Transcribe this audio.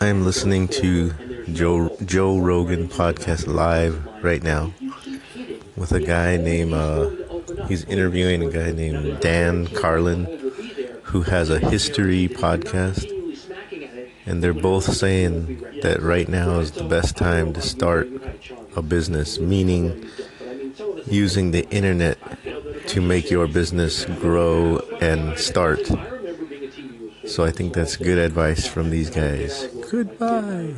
I'm listening to Joe Joe Rogan podcast live right now with a guy named uh, he's interviewing a guy named Dan Carlin who has a history podcast and they're both saying that right now is the best time to start a business meaning using the internet to make your business grow and start. So I think that's good advice from these guys. Goodbye.